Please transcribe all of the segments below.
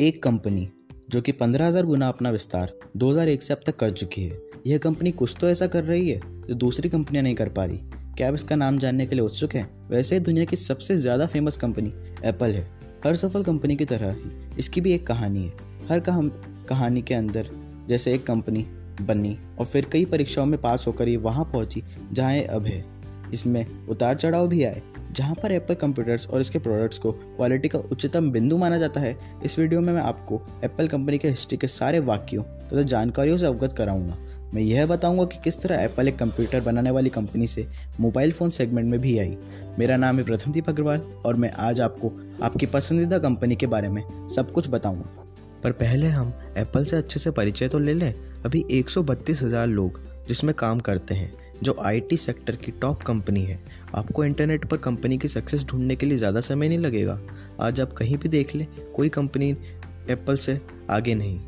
एक कंपनी, जो कि पंद्रह हज़ार गुना अपना विस्तार 2001 से अब तक कर चुकी है। यह कंपनी कुछ तो ऐसा कर रही है, जो दूसरी कंपनियाँ नहीं कर पा रही। क्या आप इसका नाम जानने के लिए उत्सुक हैं? वैसे दुनिया की सबसे ज़्यादा फ़ेमस कंपनी एप्पल है। हर सफल कंपनी की तरह ही इसकी भी एक कहानी है। हर कहानी के अंदर जैसे एक कंपनी बनी और फिर कई परीक्षाओं में पास होकर ये वहाँ पहुँची, जहाँ अब है। इसमें उतार चढ़ाव भी आए, जहाँ पर एप्पल कंप्यूटर्स और इसके प्रोडक्ट्स को क्वालिटी का उच्चतम बिंदु माना जाता है। इस वीडियो में मैं आपको एप्पल कंपनी के हिस्ट्री के सारे वाक्यों तथा तो जानकारियों से अवगत कराऊँगा। मैं यह बताऊँगा कि किस तरह एप्पल एक कंप्यूटर बनाने वाली कंपनी से मोबाइल फ़ोन सेगमेंट में भी आई। मेरा नाम है प्रथमदीप अग्रवाल और मैं आज आपको आपकी पसंदीदा कंपनी के बारे में सब कुछ बताऊँगा। पर पहले हम एप्पल से अच्छे से परिचय तो ले लें। अभी एक हज़ार लोग जिसमें काम करते हैं। जो आईटी सेक्टर की टॉप कंपनी है, आपको इंटरनेट पर कंपनी की सक्सेस ढूँढने के लिए ज़्यादा समय नहीं लगेगा। आज आप कहीं भी देख लें, कोई कंपनी एप्पल से आगे नहीं।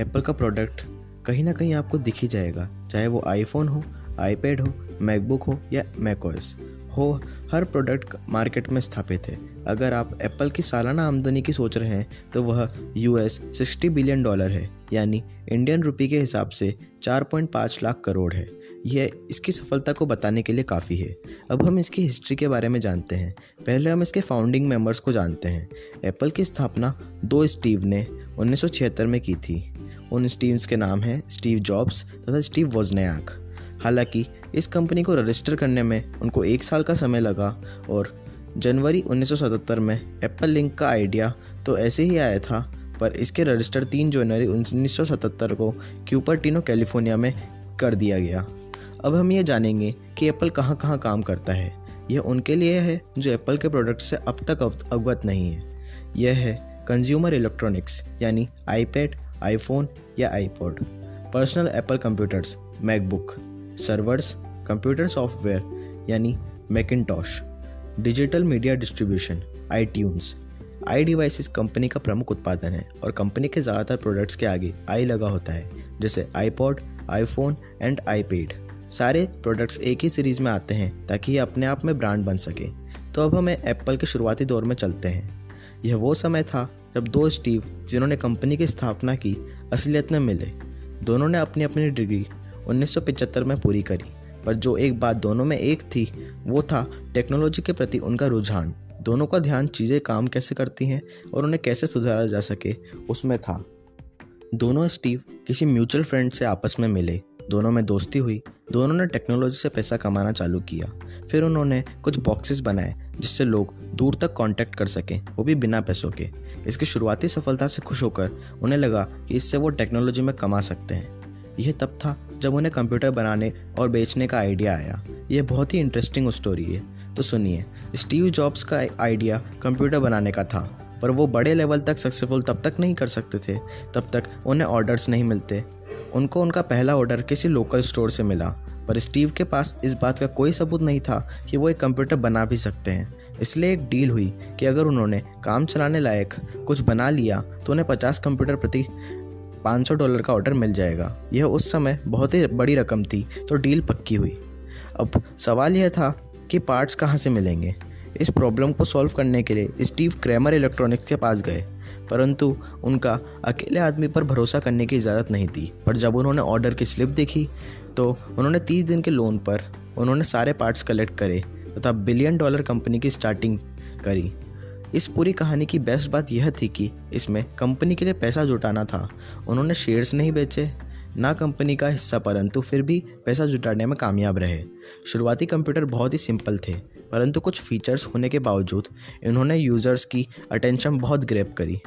एप्पल का प्रोडक्ट कहीं ना कहीं आपको दिख ही जाएगा, चाहे वो आईफोन हो आईपैड हो मैकबुक हो या मैकोस हो, हर प्रोडक्ट मार्केट में स्थापित है। अगर आप एप्पल की सालाना आमदनी की सोच रहे हैं तो वह U S sixty billion dollar है, यानी इंडियन रुपी के हिसाब से 4.5 लाख करोड़ है। यह इसकी सफलता को बताने के लिए काफ़ी है। अब हम इसकी हिस्ट्री के बारे में जानते हैं। पहले हम इसके फाउंडिंग मेंबर्स को जानते हैं। एप्पल की स्थापना दो स्टीव ने उन्नीस सौ छिहत्तर में की थी। उन स्टीव्स के नाम हैं स्टीव जॉब्स तथा स्टीव वोजनयाक। हालाँकि इस कंपनी को रजिस्टर करने में उनको एक साल का समय लगा और जनवरी 1977 में एप्पल लिंक का आइडिया तो ऐसे ही आया था, पर इसके रजिस्टर 3 जनवरी 1977 को क्यूपरटिनो कैलिफ़ोर्निया में कर दिया गया। अब हम ये जानेंगे कि एप्पल कहाँ कहाँ काम करता है। यह उनके लिए है, जो एप्पल के प्रोडक्ट से अब तक अवगत नहीं है। यह है कंज्यूमर इलेक्ट्रॉनिक्स यानी आईपैड आईफोन या iPod personal Apple computers MacBook servers computer software यानी Macintosh digital media distribution iTunes i devices company का प्रमुख उत्पादन है और कंपनी के ज़्यादातर प्रोडक्ट्स के आगे आई लगा होता है, जैसे आईपॉड आईफोन एंड आईपैड सारे प्रोडक्ट्स एक ही सीरीज़ में आते हैं ताकि ये अपने आप में ब्रांड बन सके। तो अब हमें एप्पल के शुरुआती दौर में चलते हैं। यह वो समय था जब दो स्टीव जिन्होंने कंपनी की स्थापना की, असलियत में मिले। दोनों ने अपनी अपनी डिग्री 1975 में पूरी करी। पर जो एक बात दोनों में एक थी, वो था टेक्नोलॉजी के प्रति उनका रुझान। दोनों का ध्यान चीज़ें काम कैसे करती हैं और उन्हें कैसे सुधारा जा सके, उसमें था। दोनों स्टीव किसी म्यूचुअल फ्रेंड से आपस में मिले। दोनों में दोस्ती हुई, दोनों ने टेक्नोलॉजी से पैसा कमाना चालू किया। फिर उन्होंने कुछ बॉक्सेस बनाए, जिससे लोग दूर तक कांटेक्ट कर सकें, वो भी बिना पैसों के। इसकी शुरुआती सफलता से खुश होकर उन्हें लगा कि इससे वो टेक्नोलॉजी में कमा सकते हैं। यह तब था जब उन्हें कंप्यूटर बनाने और बेचने का आइडिया आया। यह बहुत ही इंटरेस्टिंग स्टोरी है। तो सुनिए स्टीव जॉब्स का आइडिया कंप्यूटर बनाने का था, पर वो बड़े लेवल तक सक्सेसफुल तब तक नहीं कर सकते थे। तब तक उन्हें ऑर्डर्स नहीं मिलते। उनको उनका पहला ऑर्डर किसी लोकल स्टोर से मिला। पर स्टीव के पास इस बात का कोई सबूत नहीं था कि वो एक कंप्यूटर बना भी सकते हैं। इसलिए एक डील हुई कि अगर उन्होंने काम चलाने लायक कुछ बना लिया तो उन्हें पचास कंप्यूटर प्रति 500 डॉलर का ऑर्डर मिल जाएगा। यह उस समय बहुत ही बड़ी रकम थी तो डील पक्की हुई। अब सवाल यह था कि पार्ट्स कहाँ से मिलेंगे? इस प्रॉब्लम को सॉल्व करने के लिए स्टीव क्रैमर इलेक्ट्रॉनिक्स के पास गए। परंतु उनका अकेले आदमी पर भरोसा करने की इजाज़त नहीं थी। पर जब उन्होंने ऑर्डर की स्लिप देखी तो उन्होंने तीस दिन के लोन पर उन्होंने सारे पार्ट्स कलेक्ट करे तथा बिलियन डॉलर कंपनी की स्टार्टिंग करी। इस पूरी कहानी की बेस्ट बात यह थी कि इसमें कंपनी के लिए पैसा जुटाना था। उन्होंने शेयर्स नहीं बेचे, ना कंपनी का हिस्सा परंतु फिर भी पैसा जुटाने में कामयाब रहे। शुरुआती कंप्यूटर बहुत ही सिंपल थे। परंतु कुछ फीचर्स होने के बावजूद इन्होंने यूज़र्स की अटेंशन बहुत ग्रेप करी।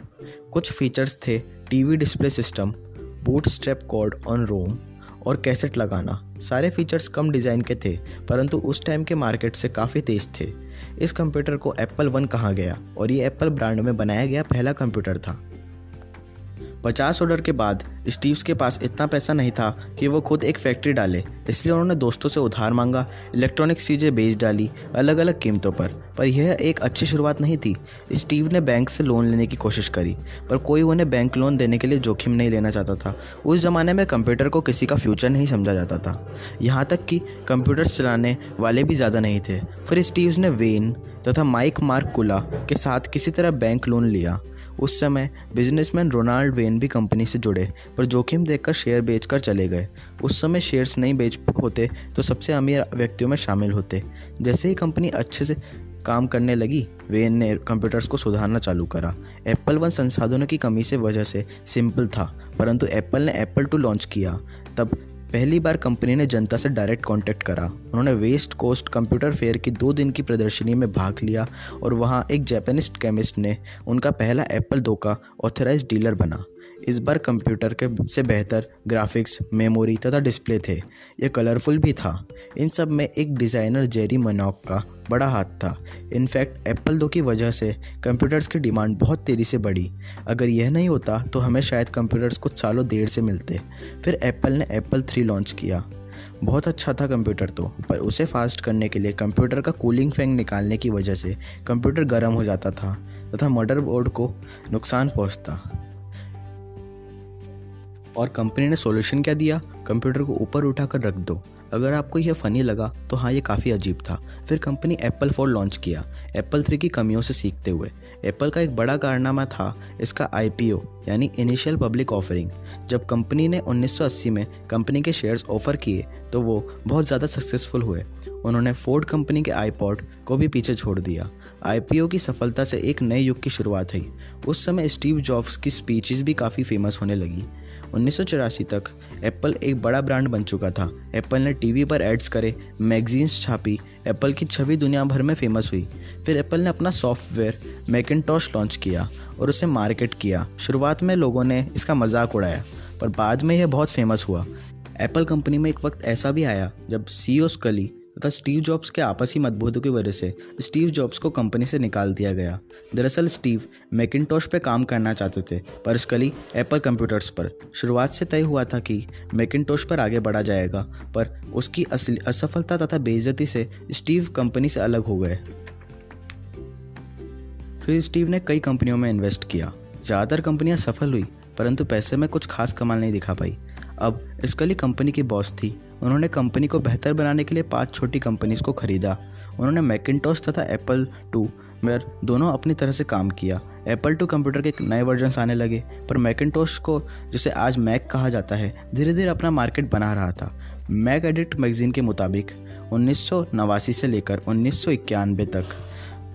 कुछ फीचर्स थे TV display system bootstrap code on ROM और कैसेट लगाना। सारे फीचर्स कम डिज़ाइन के थे, परंतु उस टाइम के मार्केट से काफ़ी तेज़ थे। इस कंप्यूटर को एप्पल वन कहा गया और ये एप्पल ब्रांड में बनाया गया पहला कंप्यूटर था। पचास ऑर्डर के बाद स्टीव्स के पास इतना पैसा नहीं था कि वो खुद एक फैक्ट्री डाले, इसलिए उन्होंने दोस्तों से उधार मांगा इलेक्ट्रॉनिक चीज़ें बेच डाली अलग अलग कीमतों पर। पर यह एक अच्छी शुरुआत नहीं थी। स्टीव ने बैंक से लोन लेने की कोशिश करी, पर कोई उन्हें बैंक लोन देने के लिए जोखिम नहीं लेना चाहता था। उस ज़माने में कंप्यूटर को किसी का फ्यूचर नहीं समझा जाता था। यहाँ तक कि कंप्यूटर्स चलाने वाले भी ज़्यादा नहीं थे। फिर स्टीव्स ने वेन तथा माइक मार्क कुला के साथ किसी तरह बैंक लोन लिया। उस समय बिजनेसमैन रोनाल्ड वेन भी कंपनी से जुड़े, पर जोखिम देखकर शेयर बेचकर चले गए। उस समय शेयर्स नहीं बेच होते तो सबसे अमीर व्यक्तियों में शामिल होते। जैसे ही कंपनी अच्छे से काम करने लगी वेन ने कंप्यूटर्स को सुधारना चालू करा। एप्पल वन संसाधनों की कमी से वजह से सिंपल था, परंतु एप्पल ने एप्पल टू लॉन्च किया। तब पहली बार कंपनी ने जनता से डायरेक्ट कांटेक्ट करा। उन्होंने वेस्ट कोस्ट कंप्यूटर फेयर की दो दिन की प्रदर्शनी में भाग लिया और वहाँ एक जैपनिस्ट केमिस्ट ने उनका पहला एप्पल दो का ऑथराइज डीलर बना। इस बार कंप्यूटर के से बेहतर ग्राफिक्स, मेमोरी तथा डिस्प्ले थे। ये कलरफुल भी था। इन सब में एक डिज़ाइनर जेरी मनॉक का बड़ा हाथ था। इनफैक्ट, एप्पल दो की वजह से कंप्यूटर्स की डिमांड बहुत तेज़ी से बढ़ी। अगर यह नहीं होता तो हमें शायद कंप्यूटर्स कुछ सालों देर से मिलते। फिर एप्पल ने एप्पल थ्री लॉन्च किया। बहुत अच्छा था कंप्यूटर तो पर उसे फास्ट करने के लिए कंप्यूटर का कूलिंग फ़ैन निकालने की वजह से कंप्यूटर गर्म हो जाता था तथा मदरबोर्ड को नुकसान पहुँचता। और कंपनी ने सॉल्यूशन क्या दिया? कंप्यूटर को ऊपर उठाकर रख दो। अगर आपको यह फ़नी लगा तो हाँ ये काफ़ी अजीब था। फिर कंपनी एप्पल फोर लॉन्च किया एप्पल थ्री की कमियों से सीखते हुए। एप्पल का एक बड़ा कारनामा था इसका आईपीओ यानी इनिशियल पब्लिक ऑफरिंग जब कंपनी ने 1980 में कंपनी के शेयर्स ऑफ़र किए तो वो बहुत ज़्यादा सक्सेसफुल हुए। उन्होंने फोर्ड कंपनी के आईपॉड को भी पीछे छोड़ दिया। आईपीओ की सफलता से एक नए युग की शुरुआत हुई। उस समय स्टीव जॉब्स की स्पीचेस भी काफ़ी फ़ेमस होने लगी। उन्नीस सौ चौरासी तक एप्पल एक बड़ा ब्रांड बन चुका था। एप्पल ने टीवी पर एड्स करे, मैगजीन्स छापी, एप्पल की छवि दुनिया भर में फ़ेमस हुई। फिर एप्पल ने अपना सॉफ्टवेयर मैकेटॉश लॉन्च किया और उसे मार्केट किया। शुरुआत में लोगों ने इसका मज़ाक उड़ाया, पर बाद में यह बहुत फ़ेमस हुआ। एप्पल कंपनी में एक वक्त ऐसा भी आया जब सी ओ स्कली तथा स्टीव जॉब्स के आपसी मतभेदों की वजह से स्टीव जॉब्स को कंपनी से निकाल दिया गया। दरअसल स्टीव मैकिनटॉश पे काम करना चाहते थे, पर स्कली एप्पल कंप्यूटर्स पर। शुरुआत से तय हुआ था कि मैकिनटॉश पर आगे बढ़ा जाएगा, पर उसकी असफलता तथा बेइज्जती से स्टीव कंपनी से अलग हो गए। फिर स्टीव ने कई कंपनियों में इन्वेस्ट किया। ज़्यादातर कंपनियाँ सफल हुई, परंतु पैसे में कुछ खास कमाल नहीं दिखा पाई। अब स्कली कंपनी की बॉस थी। उन्होंने कंपनी को बेहतर बनाने के लिए पाँच छोटी कंपनीज़ को खरीदा। उन्होंने मैकिनटॉस तथा एप्पल टू में दोनों अपनी तरह से काम किया। एप्पल टू कंप्यूटर के नए वर्जन आने लगे, पर मैकिनटॉस को, जिसे आज मैक कहा जाता है धीरे धीरे अपना मार्केट बना रहा था। मैक एडिट मैगजीन के मुताबिक, उन्नीस सौ नवासी से लेकर उन्नीस सौ इक्यानवे तक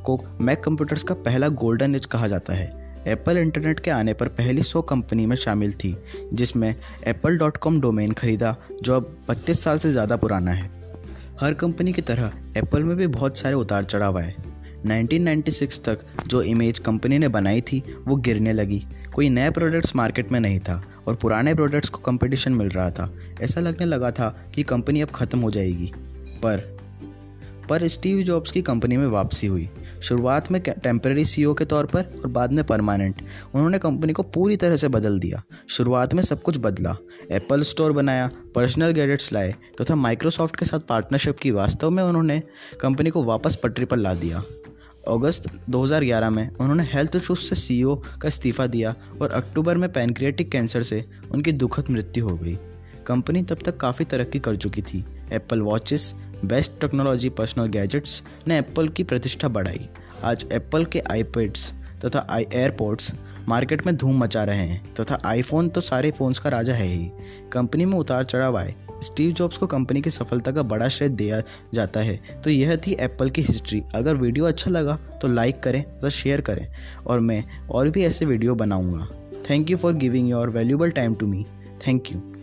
को मैक कंप्यूटर्स का पहला गोल्डन एज कहा जाता है। एप्पल इंटरनेट के आने पर पहली सौ कंपनी में शामिल थी, जिसमें एप्पल डॉट कॉम डोमेन खरीदा, जो अब बत्तीस साल से ज़्यादा पुराना है। हर कंपनी की तरह एप्पल में भी बहुत सारे उतार चढ़ाव आए। 1996 तक जो इमेज कंपनी ने बनाई थी, वो गिरने लगी। कोई नए प्रोडक्ट्स मार्केट में नहीं था और पुराने प्रोडक्ट्स को कंपटीशन मिल रहा था। ऐसा लगने लगा था कि कंपनी अब ख़त्म हो जाएगी। पर पर स्टीव जॉब्स की कंपनी में वापसी हुई। शुरुआत में टेम्प्रेरी सीईओ के तौर पर और बाद में परमानेंट उन्होंने कंपनी को पूरी तरह से बदल दिया। शुरुआत में सब कुछ बदला। एप्पल स्टोर बनाया पर्सनल गैजेट्स लाए, तथा तो माइक्रोसॉफ्ट के साथ पार्टनरशिप की वास्तव में उन्होंने कंपनी को वापस पटरी पर ला दिया। अगस्त 2011 में उन्होंने हेल्थ इशूज से सीईओ का इस्तीफा दिया और अक्टूबर में पैनक्रियाटिक कैंसर से उनकी दुखद मृत्यु हो गई। कंपनी तब तक काफ़ी तरक्की कर चुकी थी। Apple watches best technology personal gadgets ने एप्पल की प्रतिष्ठा बढ़ाई। आज एप्पल के आईपैड्स तथा आई एयरपोर्ट्स मार्केट में धूम मचा रहे हैं तथा आईफोन तो सारे फ़ोन्स का राजा है ही। कंपनी में उतार चढ़ाव आए। स्टीव जॉब्स को कंपनी की सफलता का बड़ा श्रेय दिया जाता है। तो यह थी एप्पल की हिस्ट्री। अगर वीडियो अच्छा लगा तो लाइक करें तथा शेयर करें और मैं और भी ऐसे वीडियो बनाऊँगा। Thank you for giving your valuable time to me. Thank you.